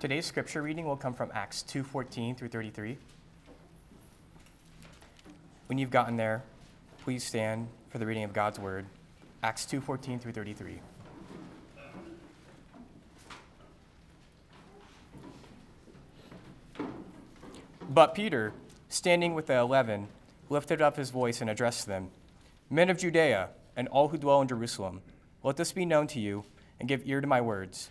Today's scripture reading will come from Acts 2:14 through 33. When you've gotten there, please stand for the reading of God's word. Acts 2:14 through 33. But Peter, standing with the eleven, lifted up his voice and addressed them Men of Judea, and all who dwell in Jerusalem, let this be known to you, and give ear to my words.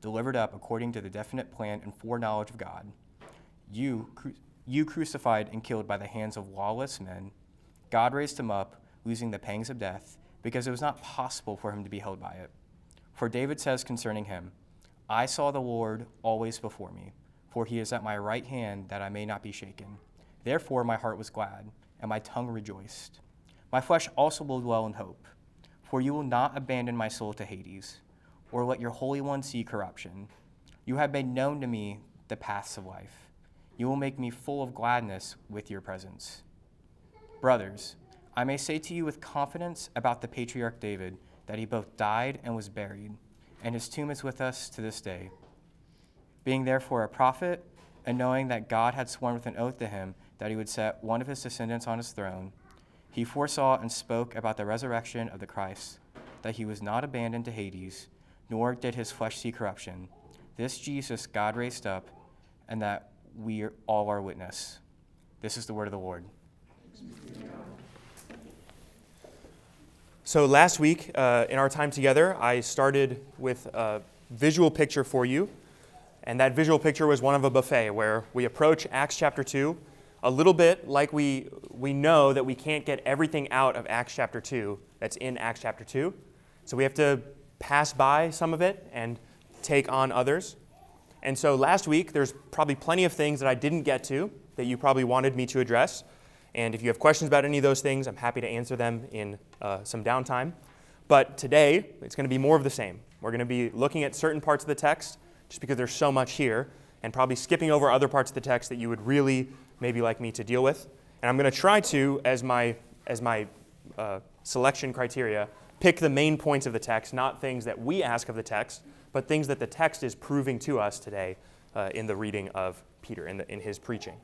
delivered up according to the definite plan and foreknowledge of God, you, you crucified and killed by the hands of lawless men, God raised him up, losing the pangs of death, because it was not possible for him to be held by it. For David says concerning him, I saw the Lord always before me, for he is at my right hand that I may not be shaken. Therefore my heart was glad, and my tongue rejoiced. My flesh also will dwell in hope, for you will not abandon my soul to Hades, or let your Holy One see corruption. You have made known to me the paths of life. You will make me full of gladness with your presence. Brothers, I may say to you with confidence about the patriarch David that he both died and was buried, and his tomb is with us to this day. Being therefore a prophet, and knowing that God had sworn with an oath to him that he would set one of his descendants on his throne, he foresaw and spoke about the resurrection of the Christ, that he was not abandoned to Hades, nor did his flesh see corruption. This Jesus God raised up, and that we all are witness. This is the word of the Lord. So, last week uh, in our time together, I started with a visual picture for you. And that visual picture was one of a buffet where we approach Acts chapter 2 a little bit like we, we know that we can't get everything out of Acts chapter 2 that's in Acts chapter 2. So we have to pass by some of it and take on others. And so last week, there's probably plenty of things that I didn't get to that you probably wanted me to address. And if you have questions about any of those things, I'm happy to answer them in uh, some downtime. But today, it's going to be more of the same. We're going to be looking at certain parts of the text, just because there's so much here, and probably skipping over other parts of the text that you would really maybe like me to deal with. And I'm going to try to, as my, as my uh, selection criteria, pick the main points of the text, not things that we ask of the text, but things that the text is proving to us today uh, in the reading of Peter, in, the, in his preaching.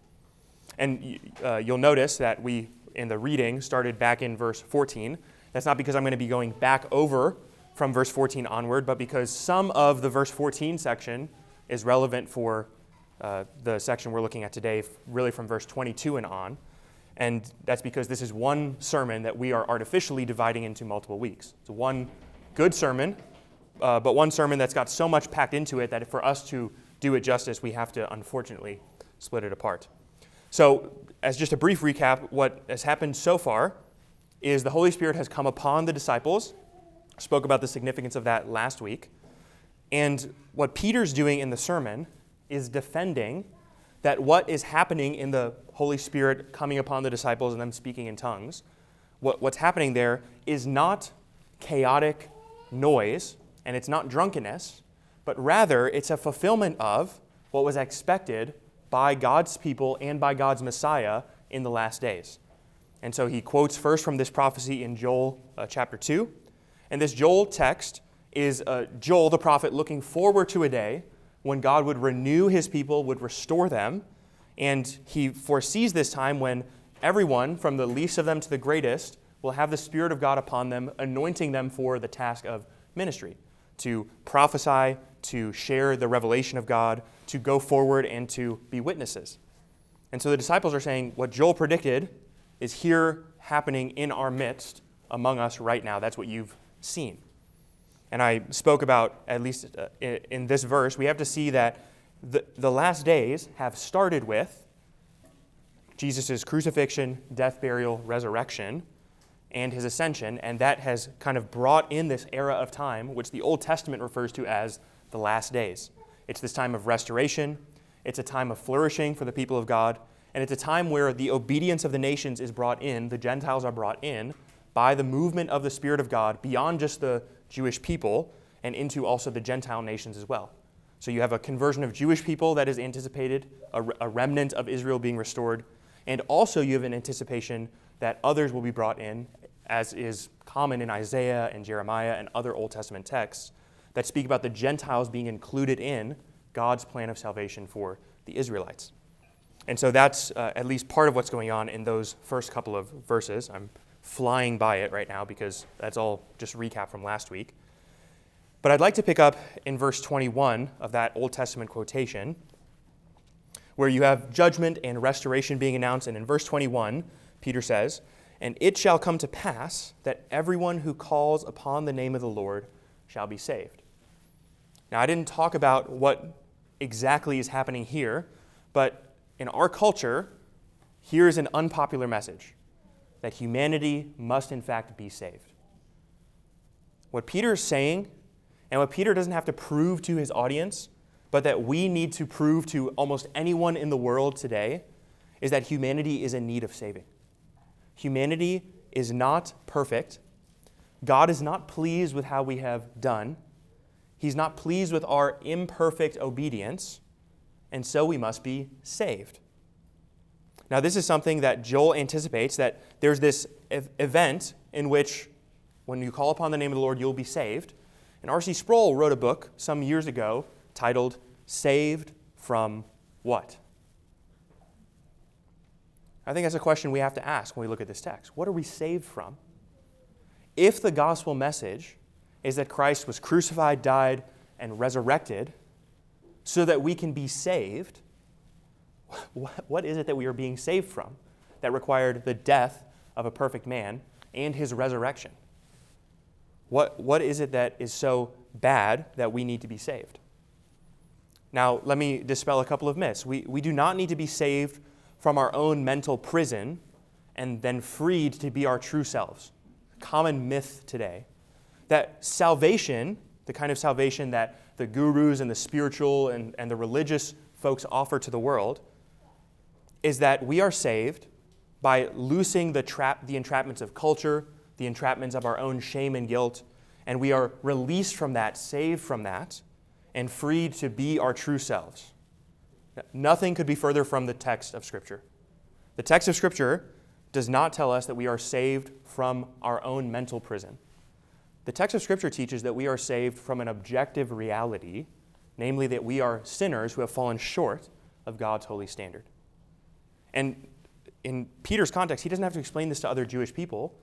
And uh, you'll notice that we, in the reading, started back in verse 14. That's not because I'm going to be going back over from verse 14 onward, but because some of the verse 14 section is relevant for uh, the section we're looking at today, really from verse 22 and on. And that's because this is one sermon that we are artificially dividing into multiple weeks. It's one good sermon, uh, but one sermon that's got so much packed into it that for us to do it justice, we have to unfortunately split it apart. So, as just a brief recap, what has happened so far is the Holy Spirit has come upon the disciples. Spoke about the significance of that last week. And what Peter's doing in the sermon is defending that what is happening in the Holy Spirit coming upon the disciples and them speaking in tongues, what, what's happening there is not chaotic noise and it's not drunkenness, but rather it's a fulfillment of what was expected by God's people and by God's Messiah in the last days. And so he quotes first from this prophecy in Joel uh, chapter 2. And this Joel text is uh, Joel the prophet looking forward to a day when God would renew his people, would restore them. And he foresees this time when everyone, from the least of them to the greatest, will have the Spirit of God upon them, anointing them for the task of ministry to prophesy, to share the revelation of God, to go forward, and to be witnesses. And so the disciples are saying, what Joel predicted is here happening in our midst among us right now. That's what you've seen. And I spoke about, at least uh, in this verse, we have to see that the, the last days have started with Jesus' crucifixion, death, burial, resurrection, and his ascension, and that has kind of brought in this era of time, which the Old Testament refers to as the last days. It's this time of restoration, it's a time of flourishing for the people of God, and it's a time where the obedience of the nations is brought in, the Gentiles are brought in by the movement of the Spirit of God beyond just the Jewish people and into also the Gentile nations as well. So you have a conversion of Jewish people that is anticipated, a, a remnant of Israel being restored, and also you have an anticipation that others will be brought in, as is common in Isaiah and Jeremiah and other Old Testament texts that speak about the Gentiles being included in God's plan of salvation for the Israelites. And so that's uh, at least part of what's going on in those first couple of verses. I'm flying by it right now because that's all just recap from last week. But I'd like to pick up in verse 21 of that Old Testament quotation, where you have judgment and restoration being announced. And in verse 21, Peter says, And it shall come to pass that everyone who calls upon the name of the Lord shall be saved. Now, I didn't talk about what exactly is happening here, but in our culture, here is an unpopular message that humanity must, in fact, be saved. What Peter is saying, and what Peter doesn't have to prove to his audience, but that we need to prove to almost anyone in the world today, is that humanity is in need of saving. Humanity is not perfect. God is not pleased with how we have done. He's not pleased with our imperfect obedience, and so we must be saved. Now, this is something that Joel anticipates that there's this event in which, when you call upon the name of the Lord, you'll be saved. And R.C. Sproul wrote a book some years ago titled Saved from What? I think that's a question we have to ask when we look at this text. What are we saved from? If the gospel message is that Christ was crucified, died, and resurrected so that we can be saved, what is it that we are being saved from that required the death of a perfect man and his resurrection? What, what is it that is so bad that we need to be saved? Now, let me dispel a couple of myths. We, we do not need to be saved from our own mental prison and then freed to be our true selves. Common myth today that salvation, the kind of salvation that the gurus and the spiritual and, and the religious folks offer to the world, is that we are saved by loosing the, trap, the entrapments of culture, the entrapments of our own shame and guilt, and we are released from that, saved from that, and freed to be our true selves. Nothing could be further from the text of Scripture. The text of Scripture does not tell us that we are saved from our own mental prison. The text of Scripture teaches that we are saved from an objective reality, namely that we are sinners who have fallen short of God's holy standard. And in Peter's context, he doesn't have to explain this to other Jewish people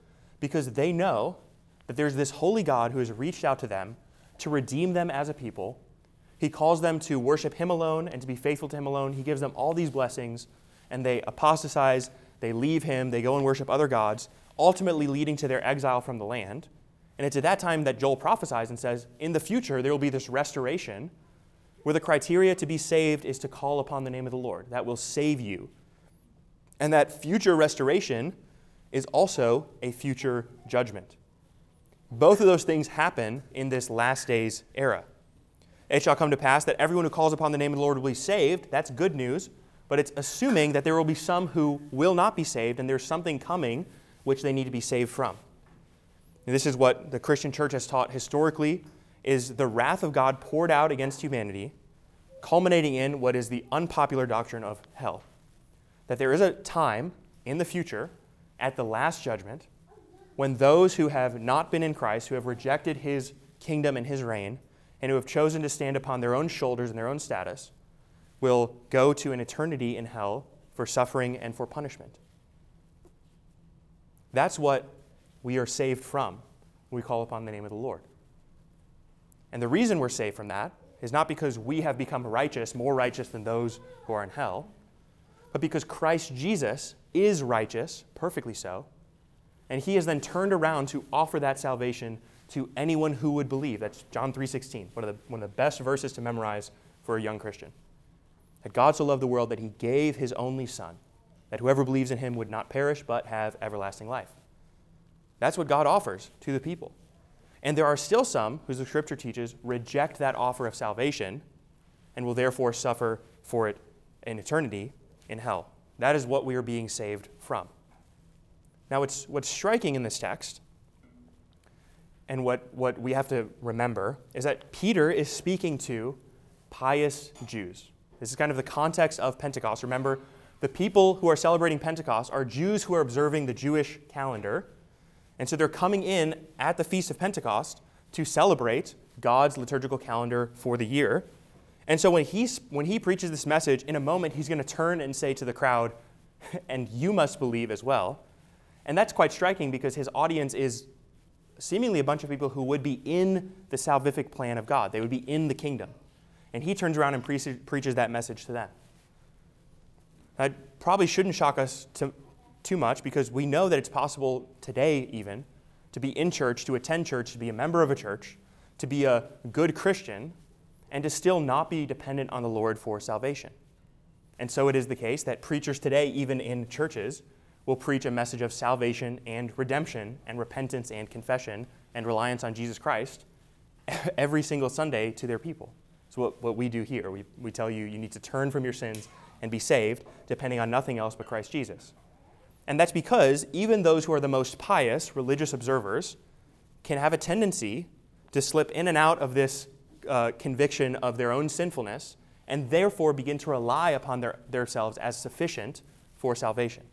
because they know that there's this holy God who has reached out to them to redeem them as a people. He calls them to worship him alone and to be faithful to him alone. He gives them all these blessings, and they apostatize, they leave him, they go and worship other gods, ultimately leading to their exile from the land. And it's at that time that Joel prophesies and says, In the future, there will be this restoration where the criteria to be saved is to call upon the name of the Lord. That will save you. And that future restoration is also a future judgment. Both of those things happen in this last days era. It shall come to pass that everyone who calls upon the name of the Lord will be saved. That's good news, but it's assuming that there will be some who will not be saved, and there's something coming which they need to be saved from. And this is what the Christian church has taught historically is the wrath of God poured out against humanity, culminating in what is the unpopular doctrine of hell. That there is a time in the future, at the last judgment, when those who have not been in Christ, who have rejected his kingdom and his reign, and who have chosen to stand upon their own shoulders and their own status, will go to an eternity in hell for suffering and for punishment. That's what we are saved from when we call upon the name of the Lord. And the reason we're saved from that is not because we have become righteous, more righteous than those who are in hell, but because Christ Jesus is righteous, perfectly so, and he has then turned around to offer that salvation to anyone who would believe. That's John 3:16, one of the one of the best verses to memorize for a young Christian. That God so loved the world that he gave his only son, that whoever believes in him would not perish but have everlasting life. That's what God offers to the people. And there are still some who the scripture teaches reject that offer of salvation and will therefore suffer for it in eternity in hell. That is what we are being saved from. Now, what's, what's striking in this text, and what, what we have to remember, is that Peter is speaking to pious Jews. This is kind of the context of Pentecost. Remember, the people who are celebrating Pentecost are Jews who are observing the Jewish calendar. And so they're coming in at the Feast of Pentecost to celebrate God's liturgical calendar for the year. And so when, he's, when he preaches this message, in a moment, he's going to turn and say to the crowd, and you must believe as well. And that's quite striking because his audience is seemingly a bunch of people who would be in the salvific plan of God. They would be in the kingdom. And he turns around and pre- preaches that message to them. That probably shouldn't shock us to, too much because we know that it's possible today, even, to be in church, to attend church, to be a member of a church, to be a good Christian, and to still not be dependent on the Lord for salvation. And so it is the case that preachers today, even in churches, will preach a message of salvation and redemption and repentance and confession and reliance on Jesus Christ every single Sunday to their people. So, what, what we do here, we, we tell you you need to turn from your sins and be saved, depending on nothing else but Christ Jesus. And that's because even those who are the most pious religious observers can have a tendency to slip in and out of this uh, conviction of their own sinfulness and therefore begin to rely upon their, themselves as sufficient for salvation.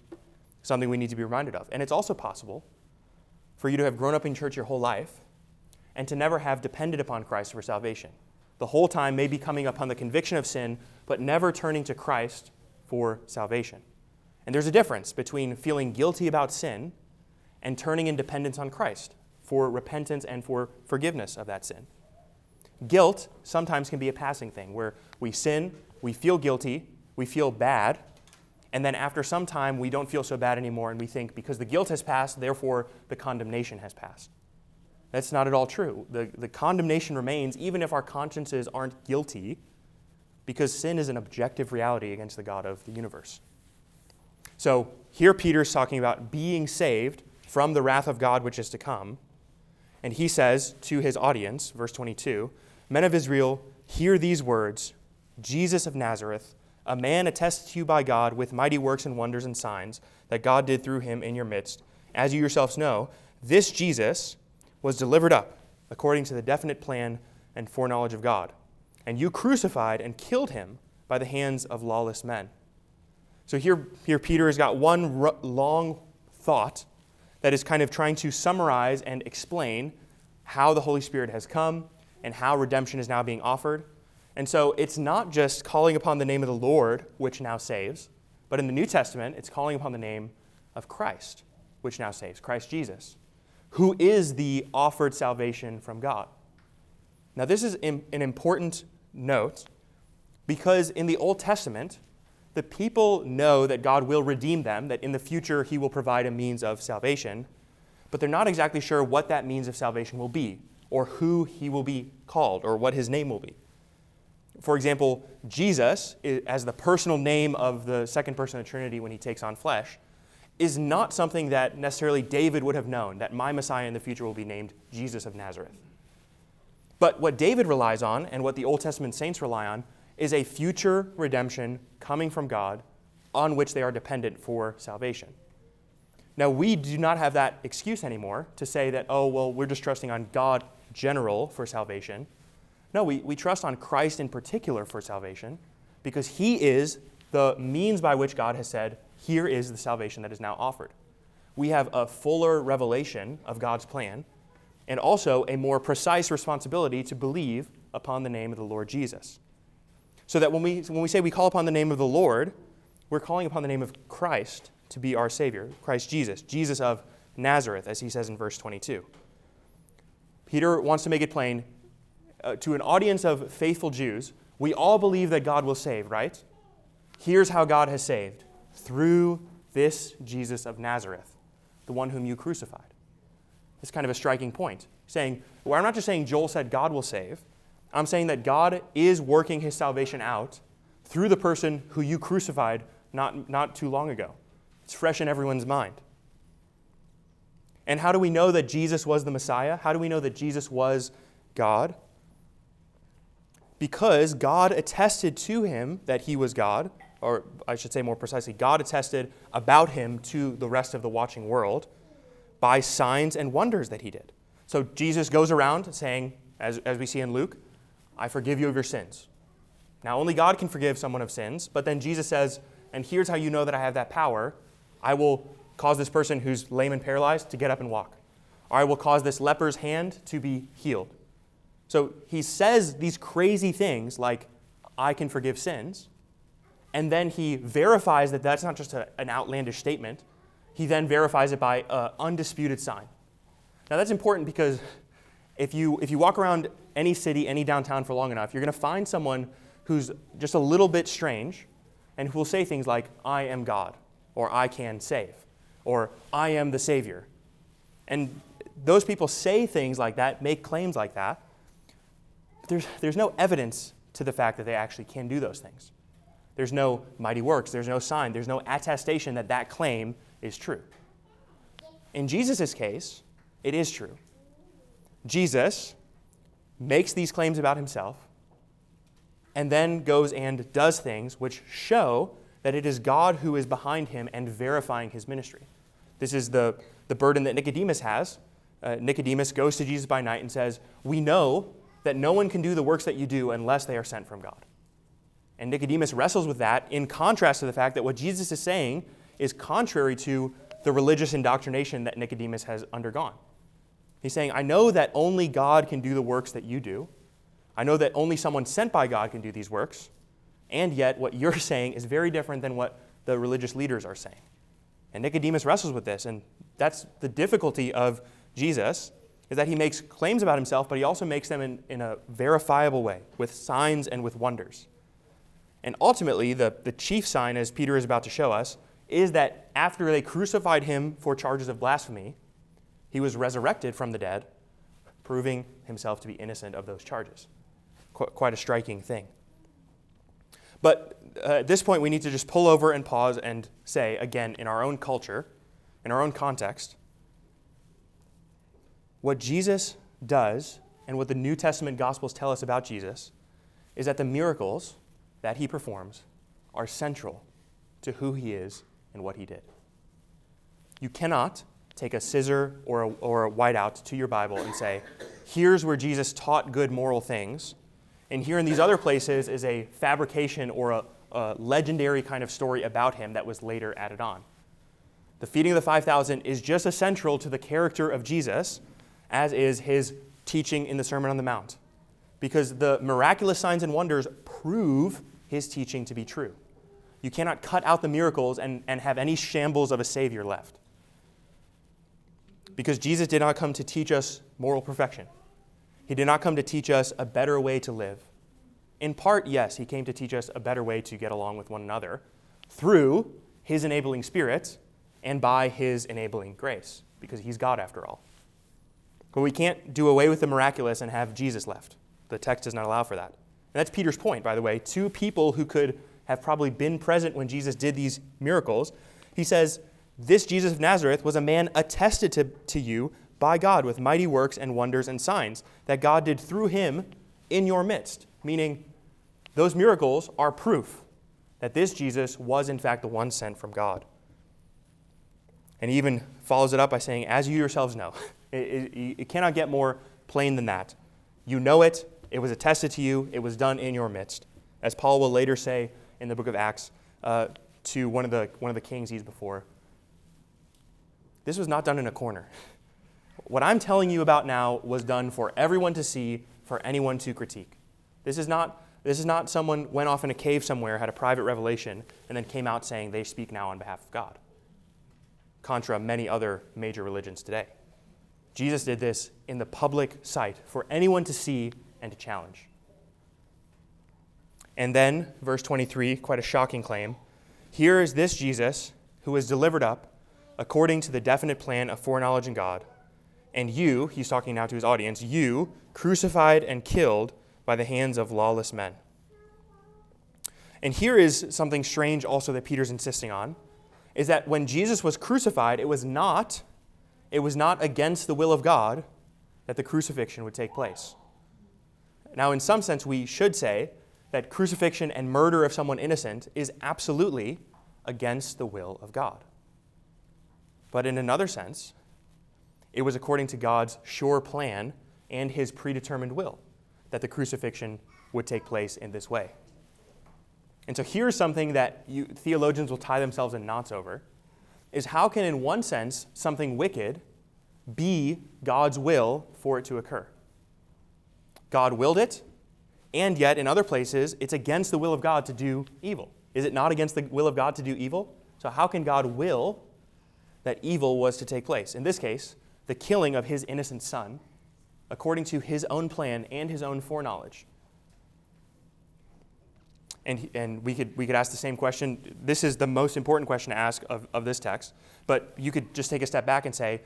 Something we need to be reminded of. And it's also possible for you to have grown up in church your whole life and to never have depended upon Christ for salvation the whole time maybe coming upon the conviction of sin, but never turning to Christ for salvation. And there's a difference between feeling guilty about sin and turning in dependence on Christ for repentance and for forgiveness of that sin. Guilt sometimes can be a passing thing where we sin, we feel guilty, we feel bad, and then after some time we don't feel so bad anymore and we think because the guilt has passed, therefore the condemnation has passed. That's not at all true. The, the condemnation remains even if our consciences aren't guilty, because sin is an objective reality against the God of the universe. So here Peter's talking about being saved from the wrath of God which is to come. And he says to his audience, verse 22, Men of Israel, hear these words Jesus of Nazareth, a man attested to you by God with mighty works and wonders and signs that God did through him in your midst. As you yourselves know, this Jesus was delivered up according to the definite plan and foreknowledge of God. And you crucified and killed him by the hands of lawless men. So here, here Peter has got one r- long thought that is kind of trying to summarize and explain how the Holy Spirit has come and how redemption is now being offered. And so it's not just calling upon the name of the Lord, which now saves, but in the New Testament, it's calling upon the name of Christ, which now saves, Christ Jesus who is the offered salvation from God. Now, this is an important note because in the Old Testament, the people know that God will redeem them, that in the future he will provide a means of salvation, but they're not exactly sure what that means of salvation will be, or who he will be called, or what his name will be. For example, Jesus, as the personal name of the second person of the Trinity when he takes on flesh, is not something that necessarily David would have known, that my Messiah in the future will be named Jesus of Nazareth. But what David relies on and what the Old Testament saints rely on is a future redemption coming from God on which they are dependent for salvation. Now, we do not have that excuse anymore to say that, oh, well, we're just trusting on God general for salvation. No, we, we trust on Christ in particular for salvation because he is the means by which God has said, here is the salvation that is now offered. We have a fuller revelation of God's plan and also a more precise responsibility to believe upon the name of the Lord Jesus. So that when we, when we say we call upon the name of the Lord, we're calling upon the name of Christ to be our Savior, Christ Jesus, Jesus of Nazareth, as he says in verse 22. Peter wants to make it plain uh, to an audience of faithful Jews we all believe that God will save, right? Here's how God has saved through this Jesus of Nazareth, the one whom you crucified. It's kind of a striking point. Saying, well, I'm not just saying Joel said God will save, I'm saying that God is working his salvation out through the person who you crucified not, not too long ago. It's fresh in everyone's mind. And how do we know that Jesus was the Messiah? How do we know that Jesus was God? Because God attested to him that he was God, or I should say more precisely, God attested about him to the rest of the watching world by signs and wonders that he did. So Jesus goes around saying, as, as we see in Luke, I forgive you of your sins. Now, only God can forgive someone of sins, but then Jesus says, and here's how you know that I have that power I will cause this person who's lame and paralyzed to get up and walk, or I will cause this leper's hand to be healed. So he says these crazy things like, I can forgive sins, and then he verifies that that's not just a, an outlandish statement. He then verifies it by an undisputed sign. Now, that's important because if you, if you walk around any city, any downtown for long enough, you're going to find someone who's just a little bit strange and who will say things like, I am God, or I can save, or I am the Savior. And those people say things like that, make claims like that. There's, there's no evidence to the fact that they actually can do those things. There's no mighty works, there's no sign, there's no attestation that that claim is true. In Jesus' case, it is true. Jesus makes these claims about himself and then goes and does things which show that it is God who is behind him and verifying his ministry. This is the, the burden that Nicodemus has. Uh, Nicodemus goes to Jesus by night and says, We know that no one can do the works that you do unless they are sent from God. And Nicodemus wrestles with that in contrast to the fact that what Jesus is saying is contrary to the religious indoctrination that Nicodemus has undergone. He's saying, I know that only God can do the works that you do. I know that only someone sent by God can do these works. And yet, what you're saying is very different than what the religious leaders are saying. And Nicodemus wrestles with this. And that's the difficulty of Jesus, is that he makes claims about himself, but he also makes them in, in a verifiable way, with signs and with wonders. And ultimately, the, the chief sign, as Peter is about to show us, is that after they crucified him for charges of blasphemy, he was resurrected from the dead, proving himself to be innocent of those charges. Qu- quite a striking thing. But uh, at this point, we need to just pull over and pause and say, again, in our own culture, in our own context, what Jesus does and what the New Testament Gospels tell us about Jesus is that the miracles that he performs are central to who he is and what he did. You cannot take a scissor or a, or a whiteout to your Bible and say, here's where Jesus taught good moral things, and here in these other places is a fabrication or a, a legendary kind of story about him that was later added on. The feeding of the 5,000 is just as central to the character of Jesus as is his teaching in the Sermon on the Mount, because the miraculous signs and wonders prove his teaching to be true. You cannot cut out the miracles and, and have any shambles of a Savior left. Because Jesus did not come to teach us moral perfection. He did not come to teach us a better way to live. In part, yes, he came to teach us a better way to get along with one another through his enabling spirit and by his enabling grace, because he's God after all. But we can't do away with the miraculous and have Jesus left. The text does not allow for that. And that's Peter's point, by the way. Two people who could have probably been present when Jesus did these miracles. He says, This Jesus of Nazareth was a man attested to, to you by God with mighty works and wonders and signs that God did through him in your midst. Meaning, those miracles are proof that this Jesus was, in fact, the one sent from God. And he even follows it up by saying, As you yourselves know. It, it, it cannot get more plain than that. You know it, it was attested to you, it was done in your midst. As Paul will later say in the book of Acts uh, to one of, the, one of the kings he's before, this was not done in a corner. What I'm telling you about now was done for everyone to see, for anyone to critique. This is not, this is not someone went off in a cave somewhere, had a private revelation, and then came out saying they speak now on behalf of God, contra many other major religions today. Jesus did this in the public sight for anyone to see and to challenge. And then, verse 23, quite a shocking claim. Here is this Jesus who was delivered up according to the definite plan of foreknowledge in God. And you, he's talking now to his audience, you crucified and killed by the hands of lawless men. And here is something strange also that Peter's insisting on is that when Jesus was crucified, it was not it was not against the will of God that the crucifixion would take place. Now, in some sense, we should say that crucifixion and murder of someone innocent is absolutely against the will of God. But in another sense, it was according to God's sure plan and his predetermined will that the crucifixion would take place in this way. And so here's something that you, theologians will tie themselves in knots over is how can in one sense something wicked be God's will for it to occur? God willed it, and yet in other places it's against the will of God to do evil. Is it not against the will of God to do evil? So how can God will that evil was to take place? In this case, the killing of his innocent son according to his own plan and his own foreknowledge. And, and we, could, we could ask the same question. This is the most important question to ask of, of this text. But you could just take a step back and say,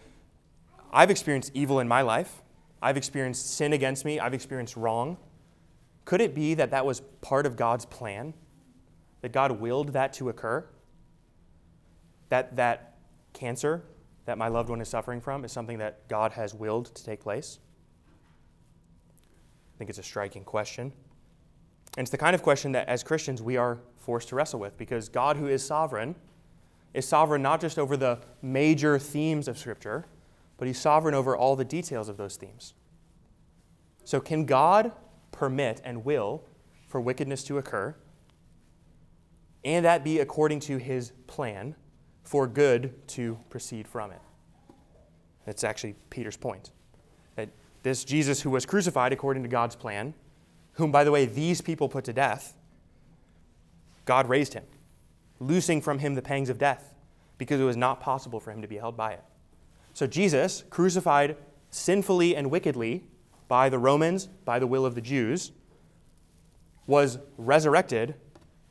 I've experienced evil in my life. I've experienced sin against me. I've experienced wrong. Could it be that that was part of God's plan? That God willed that to occur? That that cancer that my loved one is suffering from is something that God has willed to take place? I think it's a striking question. And it's the kind of question that as Christians we are forced to wrestle with because God, who is sovereign, is sovereign not just over the major themes of Scripture, but He's sovereign over all the details of those themes. So, can God permit and will for wickedness to occur, and that be according to His plan for good to proceed from it? That's actually Peter's point. That this Jesus who was crucified according to God's plan whom, by the way, these people put to death, God raised him, loosing from him the pangs of death, because it was not possible for him to be held by it. So Jesus, crucified sinfully and wickedly by the Romans, by the will of the Jews, was resurrected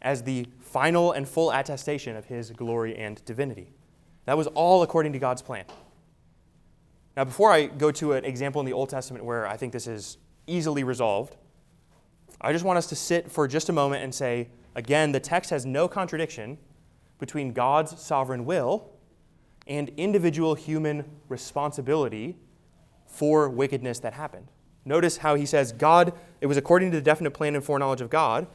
as the final and full attestation of his glory and divinity. That was all according to God's plan. Now, before I go to an example in the Old Testament where I think this is easily resolved, I just want us to sit for just a moment and say, again, the text has no contradiction between God's sovereign will and individual human responsibility for wickedness that happened. Notice how he says, God, it was according to the definite plan and foreknowledge of God.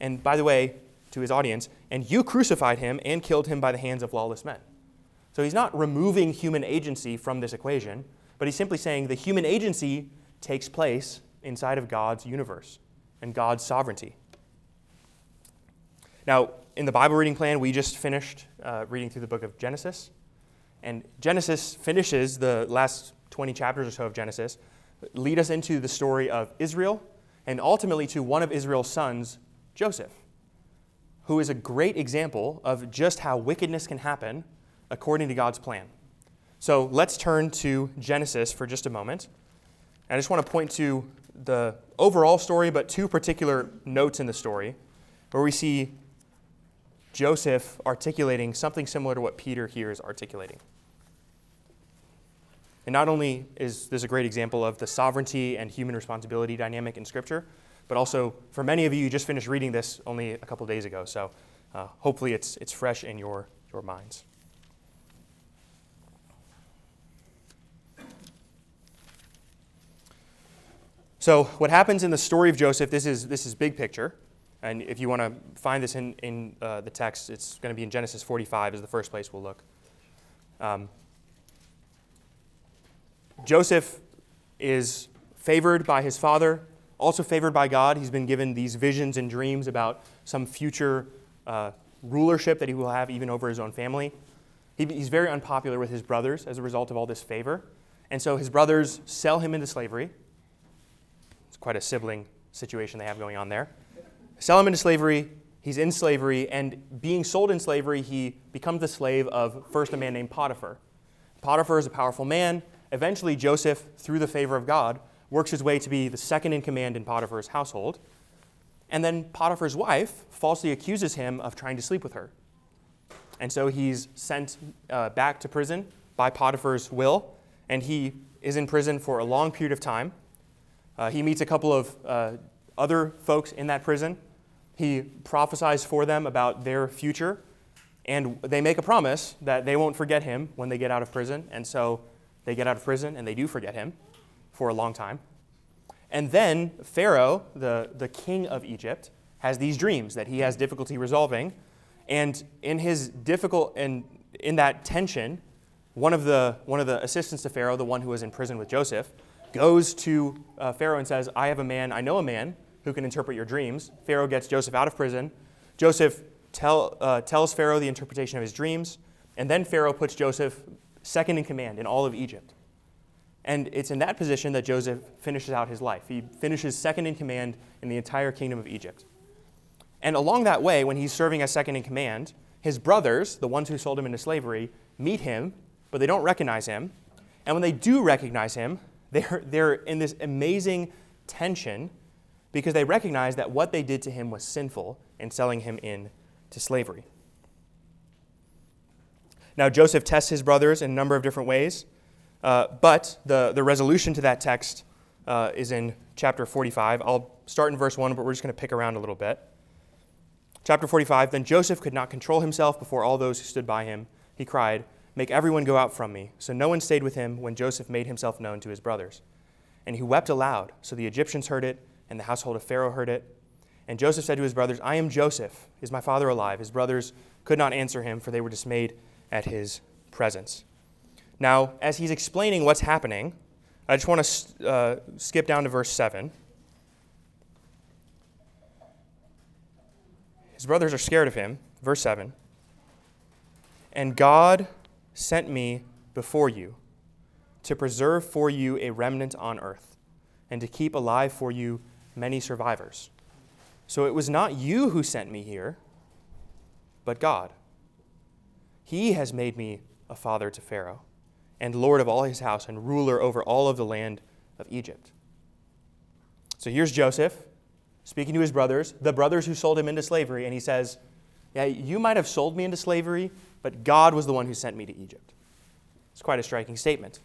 And by the way, to his audience, and you crucified him and killed him by the hands of lawless men. So he's not removing human agency from this equation, but he's simply saying the human agency takes place inside of God's universe and God's sovereignty. Now, in the Bible reading plan, we just finished uh, reading through the book of Genesis. And Genesis finishes the last 20 chapters or so of Genesis, lead us into the story of Israel and ultimately to one of Israel's sons, Joseph, who is a great example of just how wickedness can happen according to God's plan. So let's turn to Genesis for just a moment. I just want to point to the overall story, but two particular notes in the story where we see Joseph articulating something similar to what Peter here is articulating. And not only is this a great example of the sovereignty and human responsibility dynamic in Scripture, but also for many of you, you just finished reading this only a couple days ago. So uh, hopefully it's, it's fresh in your, your minds. So, what happens in the story of Joseph, this is, this is big picture. And if you want to find this in, in uh, the text, it's going to be in Genesis 45, is the first place we'll look. Um, Joseph is favored by his father, also favored by God. He's been given these visions and dreams about some future uh, rulership that he will have even over his own family. He, he's very unpopular with his brothers as a result of all this favor. And so his brothers sell him into slavery it's quite a sibling situation they have going on there. Sell him into slavery. He's in slavery, and being sold in slavery, he becomes the slave of first a man named Potiphar. Potiphar is a powerful man. Eventually, Joseph, through the favor of God, works his way to be the second in command in Potiphar's household. And then Potiphar's wife falsely accuses him of trying to sleep with her. And so he's sent uh, back to prison by Potiphar's will, and he is in prison for a long period of time. Uh, he meets a couple of uh, other folks in that prison. He prophesies for them about their future, and they make a promise that they won't forget him when they get out of prison. And so they get out of prison, and they do forget him for a long time. And then Pharaoh, the, the king of Egypt, has these dreams that he has difficulty resolving. And in his difficult and in that tension, one of the one of the assistants to Pharaoh, the one who was in prison with Joseph, goes to uh, Pharaoh and says, "I have a man. I know a man who can interpret your dreams." Pharaoh gets Joseph out of prison. Joseph tell, uh, tells Pharaoh the interpretation of his dreams, and then Pharaoh puts Joseph second in command in all of Egypt. And it's in that position that Joseph finishes out his life. He finishes second in command in the entire kingdom of Egypt. And along that way, when he's serving as second in command, his brothers, the ones who sold him into slavery, meet him, but they don't recognize him. And when they do recognize him, they're, they're in this amazing tension because they recognize that what they did to him was sinful in selling him in to slavery. Now, Joseph tests his brothers in a number of different ways. Uh, but the, the resolution to that text uh, is in chapter 45. I'll start in verse 1, but we're just going to pick around a little bit. Chapter 45 Then Joseph could not control himself before all those who stood by him. He cried, Make everyone go out from me. So no one stayed with him when Joseph made himself known to his brothers. And he wept aloud. So the Egyptians heard it, and the household of Pharaoh heard it. And Joseph said to his brothers, I am Joseph. Is my father alive? His brothers could not answer him, for they were dismayed at his presence. Now, as he's explaining what's happening, I just want to uh, skip down to verse 7. His brothers are scared of him. Verse 7. And God sent me before you to preserve for you a remnant on earth and to keep alive for you many survivors. So it was not you who sent me here, but God. He has made me a father to Pharaoh and lord of all his house and ruler over all of the land of Egypt. So here's Joseph speaking to his brothers, the brothers who sold him into slavery, and he says, Yeah, you might have sold me into slavery, but God was the one who sent me to Egypt. It's quite a striking statement.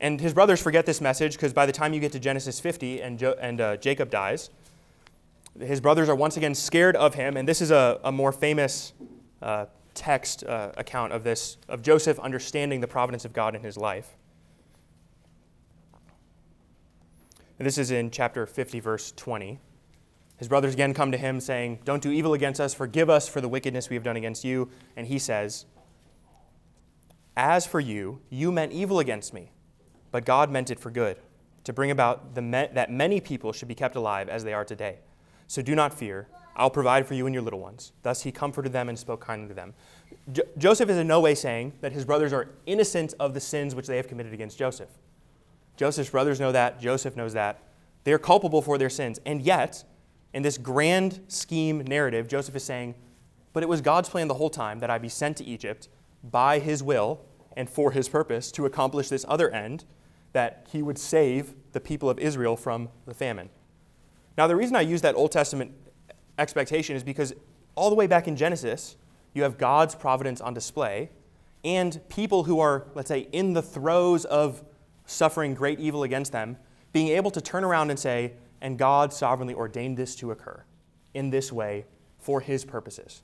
And his brothers forget this message because by the time you get to Genesis 50 and, jo- and uh, Jacob dies, his brothers are once again scared of him, and this is a, a more famous uh, text uh, account of this, of Joseph understanding the providence of God in his life. And this is in chapter 50, verse 20. His brothers again come to him, saying, Don't do evil against us, forgive us for the wickedness we have done against you. And he says, As for you, you meant evil against me, but God meant it for good, to bring about the me- that many people should be kept alive as they are today. So do not fear. I'll provide for you and your little ones. Thus he comforted them and spoke kindly to them. Jo- Joseph is in no way saying that his brothers are innocent of the sins which they have committed against Joseph. Joseph's brothers know that. Joseph knows that. They are culpable for their sins. And yet, in this grand scheme narrative, Joseph is saying, But it was God's plan the whole time that I be sent to Egypt by his will and for his purpose to accomplish this other end, that he would save the people of Israel from the famine. Now, the reason I use that Old Testament expectation is because all the way back in Genesis, you have God's providence on display, and people who are, let's say, in the throes of suffering great evil against them, being able to turn around and say, and God sovereignly ordained this to occur in this way for his purposes.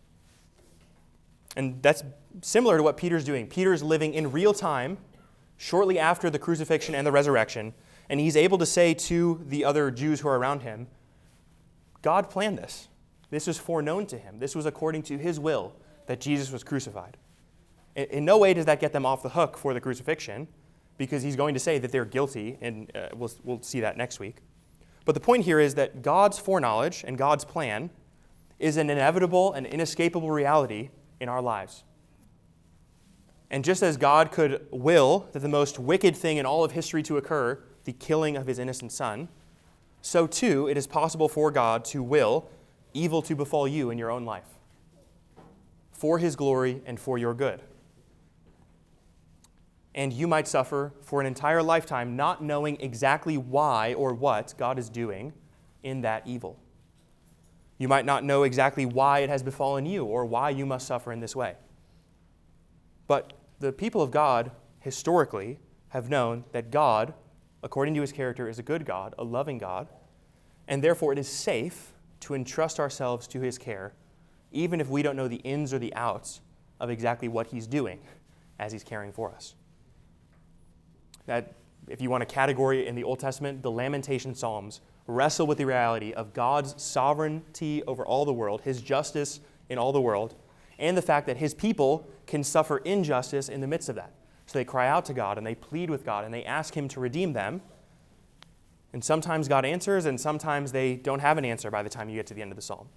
And that's similar to what Peter's doing. Peter's living in real time, shortly after the crucifixion and the resurrection, and he's able to say to the other Jews who are around him, God planned this. This was foreknown to him. This was according to his will that Jesus was crucified. In no way does that get them off the hook for the crucifixion, because he's going to say that they're guilty, and uh, we'll, we'll see that next week. But the point here is that God's foreknowledge and God's plan is an inevitable and inescapable reality in our lives. And just as God could will that the most wicked thing in all of history to occur, the killing of his innocent son, so too it is possible for God to will evil to befall you in your own life for his glory and for your good. And you might suffer for an entire lifetime not knowing exactly why or what God is doing in that evil. You might not know exactly why it has befallen you or why you must suffer in this way. But the people of God, historically, have known that God, according to his character, is a good God, a loving God, and therefore it is safe to entrust ourselves to his care, even if we don't know the ins or the outs of exactly what he's doing as he's caring for us. That, if you want a category in the Old Testament, the Lamentation Psalms wrestle with the reality of God's sovereignty over all the world, his justice in all the world, and the fact that his people can suffer injustice in the midst of that. So they cry out to God and they plead with God and they ask him to redeem them. And sometimes God answers, and sometimes they don't have an answer by the time you get to the end of the psalm.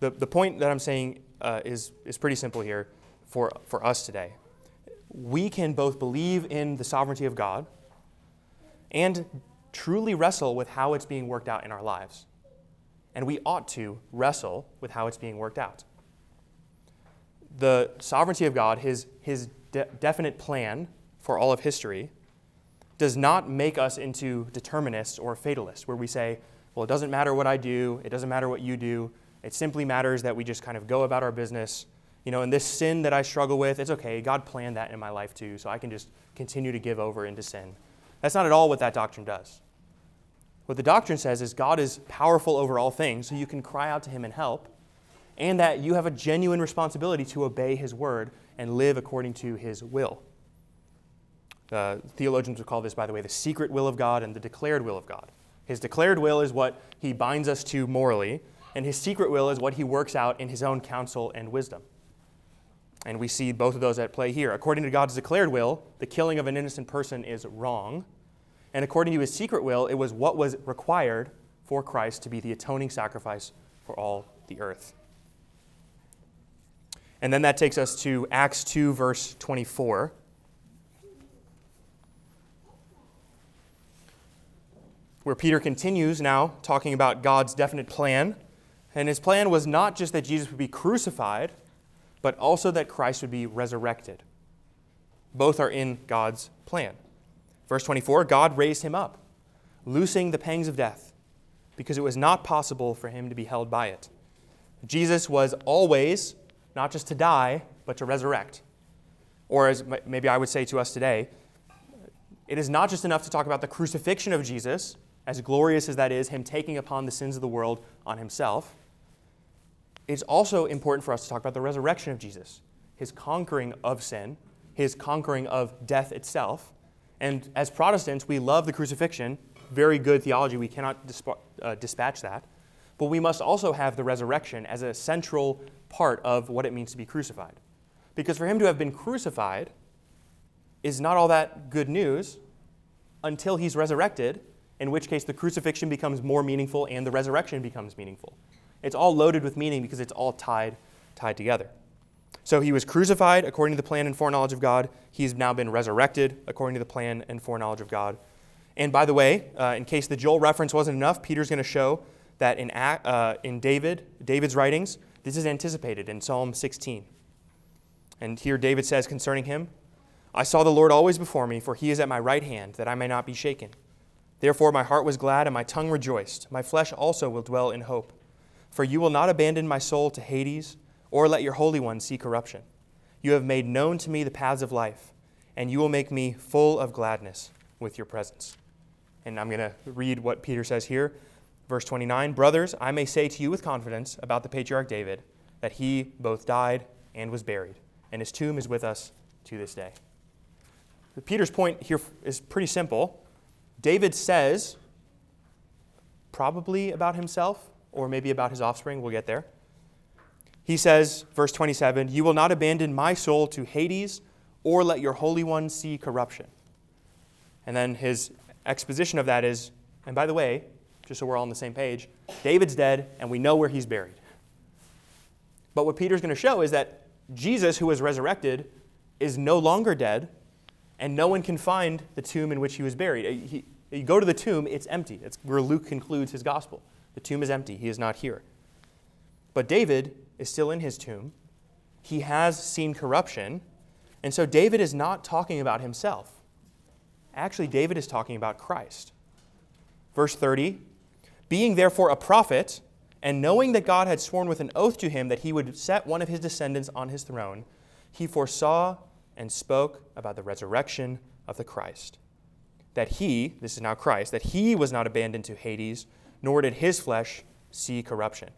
The, the point that I'm saying uh, is, is pretty simple here for, for us today. We can both believe in the sovereignty of God and truly wrestle with how it's being worked out in our lives. And we ought to wrestle with how it's being worked out. The sovereignty of God, his, his de- definite plan for all of history, does not make us into determinists or fatalists, where we say, well, it doesn't matter what I do, it doesn't matter what you do, it simply matters that we just kind of go about our business. You know, and this sin that I struggle with, it's okay. God planned that in my life too, so I can just continue to give over into sin. That's not at all what that doctrine does. What the doctrine says is God is powerful over all things, so you can cry out to Him and help, and that you have a genuine responsibility to obey His word and live according to His will. Uh, theologians would call this, by the way, the secret will of God and the declared will of God. His declared will is what He binds us to morally, and His secret will is what He works out in His own counsel and wisdom. And we see both of those at play here. According to God's declared will, the killing of an innocent person is wrong and according to his secret will, it was what was required for Christ to be the atoning sacrifice for all the earth. And then that takes us to Acts 2, verse 24. Where Peter continues now talking about God's definite plan. And his plan was not just that Jesus would be crucified, but also that Christ would be resurrected. Both are in God's plan. Verse 24 God raised him up, loosing the pangs of death, because it was not possible for him to be held by it. Jesus was always not just to die, but to resurrect. Or, as maybe I would say to us today, it is not just enough to talk about the crucifixion of Jesus, as glorious as that is, him taking upon the sins of the world on himself. It's also important for us to talk about the resurrection of Jesus, his conquering of sin, his conquering of death itself, and as Protestants, we love the crucifixion. Very good theology. We cannot disp- uh, dispatch that. But we must also have the resurrection as a central part of what it means to be crucified. Because for him to have been crucified is not all that good news until he's resurrected, in which case the crucifixion becomes more meaningful and the resurrection becomes meaningful. It's all loaded with meaning because it's all tied, tied together. So he was crucified according to the plan and foreknowledge of God. He's now been resurrected according to the plan and foreknowledge of God. And by the way, uh, in case the Joel reference wasn't enough, Peter's going to show that in, uh, in David, David's writings, this is anticipated in Psalm 16. And here David says concerning him, I saw the Lord always before me, for he is at my right hand, that I may not be shaken. Therefore my heart was glad and my tongue rejoiced. My flesh also will dwell in hope. For you will not abandon my soul to Hades or let your Holy One see corruption. You have made known to me the paths of life, and you will make me full of gladness with your presence. And I'm going to read what Peter says here. Verse 29 Brothers, I may say to you with confidence about the patriarch David that he both died and was buried, and his tomb is with us to this day. Peter's point here is pretty simple. David says, probably about himself, or maybe about his offspring, we'll get there, he says, verse 27, You will not abandon my soul to Hades or let your Holy One see corruption. And then his exposition of that is, and by the way, just so we're all on the same page, David's dead and we know where he's buried. But what Peter's going to show is that Jesus, who was resurrected, is no longer dead, and no one can find the tomb in which he was buried. Uh, he, you go to the tomb, it's empty. It's where Luke concludes his gospel. The tomb is empty, he is not here. But David is still in his tomb. He has seen corruption. And so David is not talking about himself. Actually, David is talking about Christ. Verse 30 Being therefore a prophet, and knowing that God had sworn with an oath to him that he would set one of his descendants on his throne, he foresaw and spoke about the resurrection of the Christ. That he, this is now Christ, that he was not abandoned to Hades, nor did his flesh see corruption.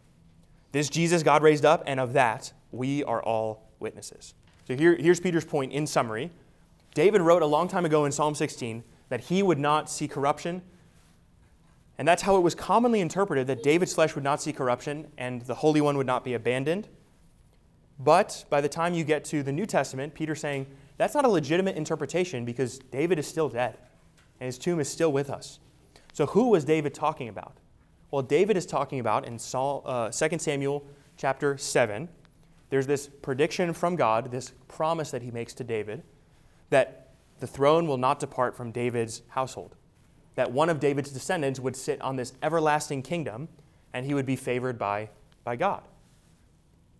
This Jesus God raised up, and of that we are all witnesses. So here, here's Peter's point in summary. David wrote a long time ago in Psalm 16 that he would not see corruption. And that's how it was commonly interpreted that David's flesh would not see corruption and the Holy One would not be abandoned. But by the time you get to the New Testament, Peter's saying that's not a legitimate interpretation because David is still dead and his tomb is still with us. So who was David talking about? Well, David is talking about in Saul, uh, 2 Samuel chapter 7, there's this prediction from God, this promise that he makes to David, that the throne will not depart from David's household, that one of David's descendants would sit on this everlasting kingdom and he would be favored by, by God.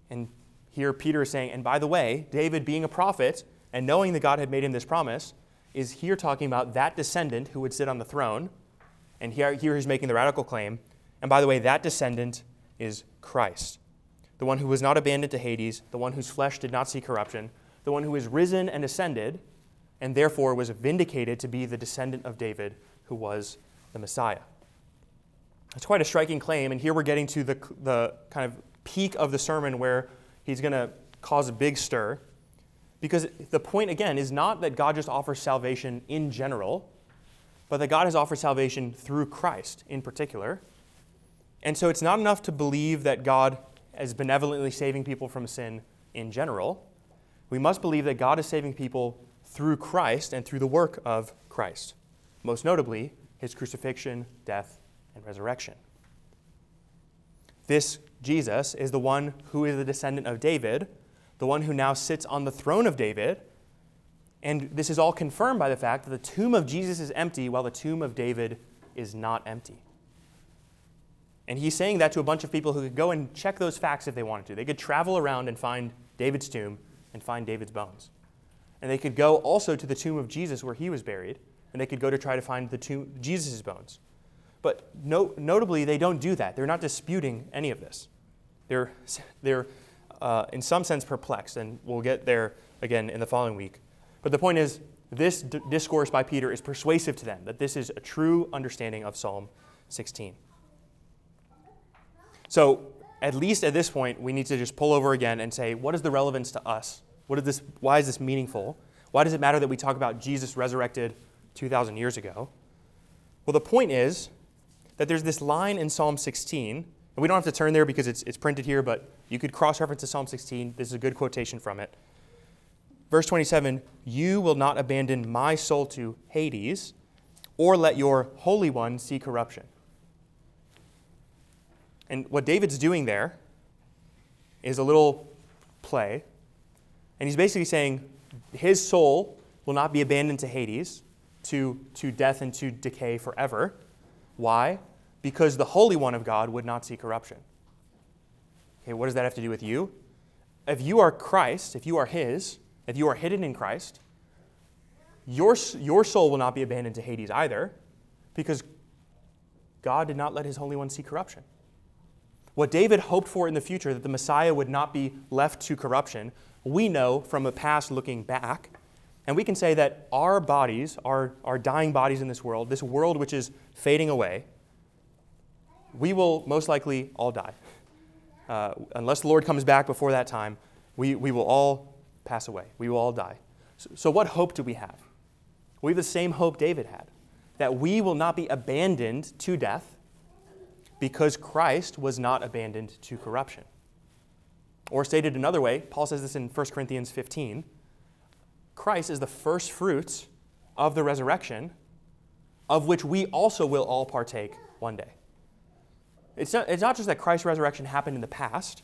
And here Peter is saying, and by the way, David being a prophet and knowing that God had made him this promise, is here talking about that descendant who would sit on the throne. And here, here he's making the radical claim. And by the way, that descendant is Christ, the one who was not abandoned to Hades, the one whose flesh did not see corruption, the one who is risen and ascended, and therefore was vindicated to be the descendant of David, who was the Messiah. It's quite a striking claim, and here we're getting to the, the kind of peak of the sermon where he's going to cause a big stir. Because the point, again, is not that God just offers salvation in general, but that God has offered salvation through Christ in particular. And so it's not enough to believe that God is benevolently saving people from sin in general. We must believe that God is saving people through Christ and through the work of Christ, most notably his crucifixion, death, and resurrection. This Jesus is the one who is the descendant of David, the one who now sits on the throne of David. And this is all confirmed by the fact that the tomb of Jesus is empty while the tomb of David is not empty. And he's saying that to a bunch of people who could go and check those facts if they wanted to. They could travel around and find David's tomb and find David's bones. And they could go also to the tomb of Jesus where he was buried, and they could go to try to find the tomb Jesus' bones. But no, notably, they don't do that. They're not disputing any of this. They're, they're uh, in some sense, perplexed, and we'll get there again in the following week. But the point is, this d- discourse by Peter is persuasive to them that this is a true understanding of Psalm 16. So, at least at this point, we need to just pull over again and say, what is the relevance to us? What is this, why is this meaningful? Why does it matter that we talk about Jesus resurrected 2,000 years ago? Well, the point is that there's this line in Psalm 16, and we don't have to turn there because it's, it's printed here, but you could cross reference to Psalm 16. This is a good quotation from it. Verse 27 You will not abandon my soul to Hades, or let your Holy One see corruption. And what David's doing there is a little play. And he's basically saying his soul will not be abandoned to Hades, to, to death and to decay forever. Why? Because the Holy One of God would not see corruption. Okay, what does that have to do with you? If you are Christ, if you are His, if you are hidden in Christ, your, your soul will not be abandoned to Hades either, because God did not let His Holy One see corruption. What David hoped for in the future, that the Messiah would not be left to corruption, we know from the past looking back. And we can say that our bodies, our, our dying bodies in this world, this world which is fading away, we will most likely all die. Uh, unless the Lord comes back before that time, we, we will all pass away. We will all die. So, so, what hope do we have? We have the same hope David had that we will not be abandoned to death, because Christ was not abandoned to corruption. Or stated another way, Paul says this in 1 Corinthians 15 Christ is the first fruits of the resurrection, of which we also will all partake one day. It's not, it's not just that Christ's resurrection happened in the past,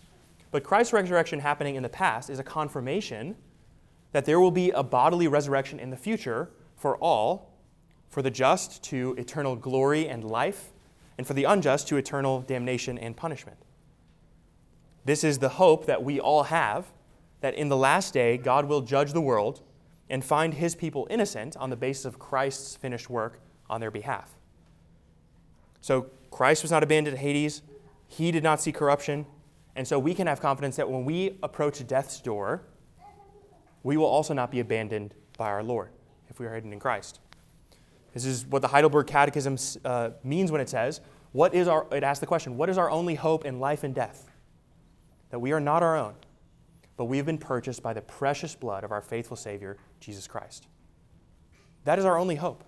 but Christ's resurrection happening in the past is a confirmation that there will be a bodily resurrection in the future for all, for the just to eternal glory and life, and for the unjust to eternal damnation and punishment. This is the hope that we all have that in the last day God will judge the world and find his people innocent on the basis of Christ's finished work on their behalf. So Christ was not abandoned to Hades, he did not see corruption, and so we can have confidence that when we approach death's door, we will also not be abandoned by our Lord if we are hidden in Christ. This is what the Heidelberg Catechism uh, means when it says, what is our, it asks the question, what is our only hope in life and death? That we are not our own, but we have been purchased by the precious blood of our faithful Savior, Jesus Christ. That is our only hope.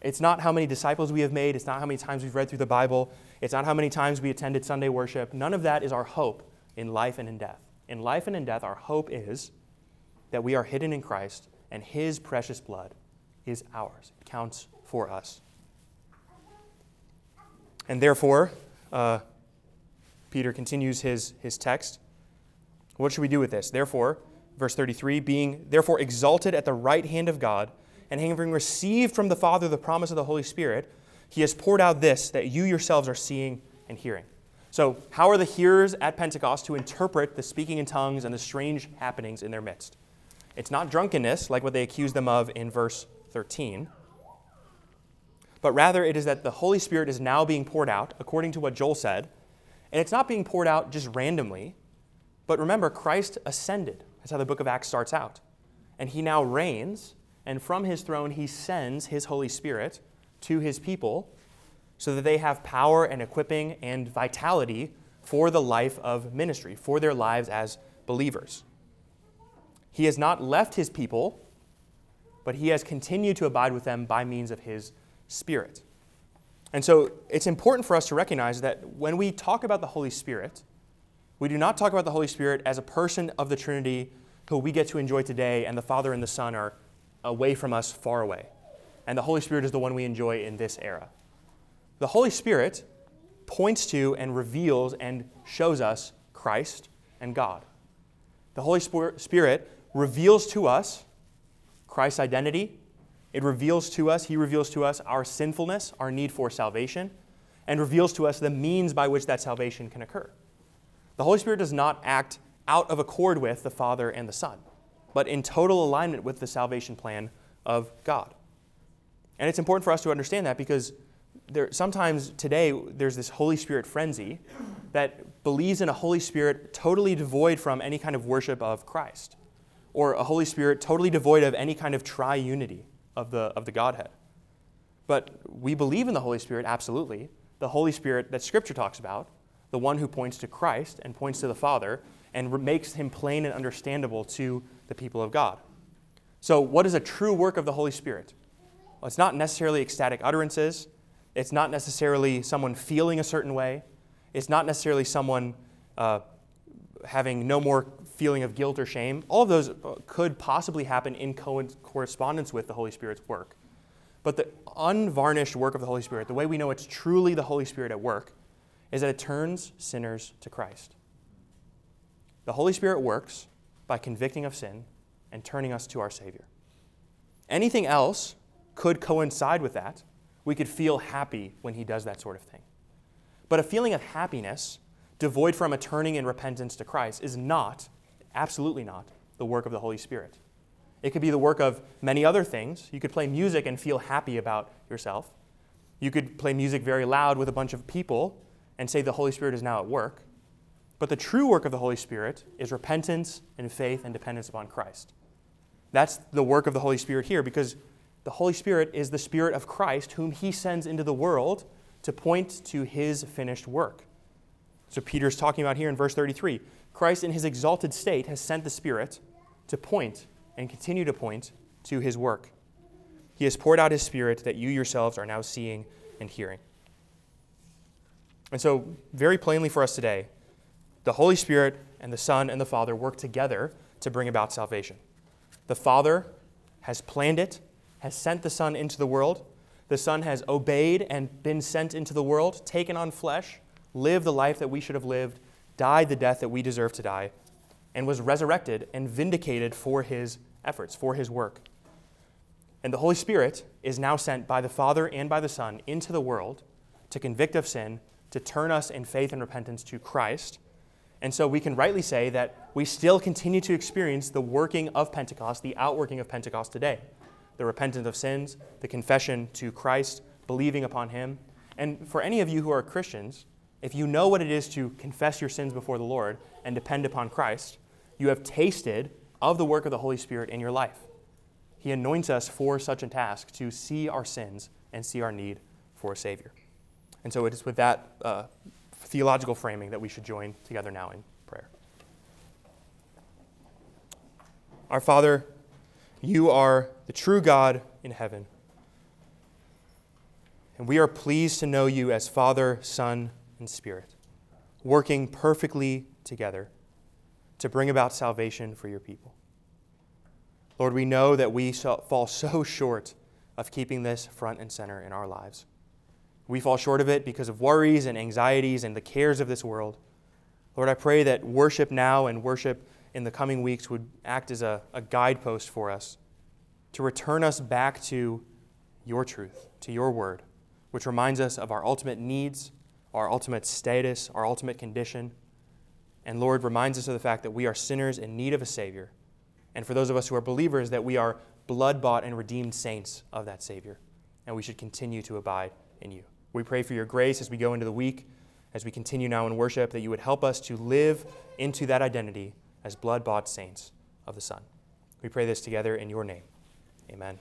It's not how many disciples we have made, it's not how many times we've read through the Bible, it's not how many times we attended Sunday worship. None of that is our hope in life and in death. In life and in death, our hope is that we are hidden in Christ and His precious blood is ours. It counts for us. And therefore, uh, Peter continues his, his text. What should we do with this? Therefore, verse 33 being therefore exalted at the right hand of God, and having received from the Father the promise of the Holy Spirit, he has poured out this that you yourselves are seeing and hearing. So, how are the hearers at Pentecost to interpret the speaking in tongues and the strange happenings in their midst? It's not drunkenness, like what they accuse them of in verse 13, but rather it is that the Holy Spirit is now being poured out, according to what Joel said, and it's not being poured out just randomly, but remember, Christ ascended. That's how the book of Acts starts out. And he now reigns, and from his throne he sends his Holy Spirit to his people so that they have power and equipping and vitality for the life of ministry, for their lives as believers. He has not left his people, but he has continued to abide with them by means of his Spirit. And so it's important for us to recognize that when we talk about the Holy Spirit, we do not talk about the Holy Spirit as a person of the Trinity who we get to enjoy today, and the Father and the Son are away from us, far away and the Holy Spirit is the one we enjoy in this era. The Holy Spirit points to and reveals and shows us Christ and God. The Holy Spirit reveals to us Christ's identity. It reveals to us, He reveals to us our sinfulness, our need for salvation, and reveals to us the means by which that salvation can occur. The Holy Spirit does not act out of accord with the Father and the Son, but in total alignment with the salvation plan of God. And it's important for us to understand that because there, sometimes today there's this Holy Spirit frenzy that believes in a Holy Spirit totally devoid from any kind of worship of Christ, or a Holy Spirit totally devoid of any kind of triunity of the, of the Godhead. But we believe in the Holy Spirit, absolutely. The Holy Spirit that Scripture talks about, the one who points to Christ and points to the Father and makes him plain and understandable to the people of God. So, what is a true work of the Holy Spirit? Well, it's not necessarily ecstatic utterances. It's not necessarily someone feeling a certain way. It's not necessarily someone uh, having no more feeling of guilt or shame. All of those uh, could possibly happen in co- correspondence with the Holy Spirit's work. But the unvarnished work of the Holy Spirit, the way we know it's truly the Holy Spirit at work, is that it turns sinners to Christ. The Holy Spirit works by convicting of sin and turning us to our Savior. Anything else could coincide with that. We could feel happy when he does that sort of thing. But a feeling of happiness devoid from a turning in repentance to Christ is not, absolutely not, the work of the Holy Spirit. It could be the work of many other things. You could play music and feel happy about yourself. You could play music very loud with a bunch of people and say the Holy Spirit is now at work. But the true work of the Holy Spirit is repentance and faith and dependence upon Christ. That's the work of the Holy Spirit here because the Holy Spirit is the Spirit of Christ, whom he sends into the world to point to his finished work. So Peter's talking about here in verse 33. Christ, in his exalted state, has sent the Spirit to point and continue to point to his work. He has poured out his Spirit that you yourselves are now seeing and hearing. And so, very plainly for us today, the Holy Spirit and the Son and the Father work together to bring about salvation. The Father has planned it has sent the Son into the world. The Son has obeyed and been sent into the world, taken on flesh, lived the life that we should have lived, died the death that we deserve to die, and was resurrected and vindicated for his efforts, for his work. And the Holy Spirit is now sent by the Father and by the Son into the world to convict of sin, to turn us in faith and repentance to Christ. And so we can rightly say that we still continue to experience the working of Pentecost, the outworking of Pentecost today the repentance of sins, the confession to Christ, believing upon Him. And for any of you who are Christians, if you know what it is to confess your sins before the Lord and depend upon Christ, you have tasted of the work of the Holy Spirit in your life. He anoints us for such a task to see our sins and see our need for a Savior. And so it is with that uh, theological framing that we should join together now in prayer. Our Father, you are the true God in heaven. And we are pleased to know you as Father, Son, and Spirit, working perfectly together to bring about salvation for your people. Lord, we know that we fall so short of keeping this front and center in our lives. We fall short of it because of worries and anxieties and the cares of this world. Lord, I pray that worship now and worship in the coming weeks would act as a, a guidepost for us to return us back to your truth, to your word, which reminds us of our ultimate needs, our ultimate status, our ultimate condition. And Lord, reminds us of the fact that we are sinners in need of a Savior. And for those of us who are believers, that we are blood bought and redeemed saints of that Savior. And we should continue to abide in you. We pray for your grace as we go into the week, as we continue now in worship, that you would help us to live into that identity as blood bought saints of the Son. We pray this together in your name. Amen.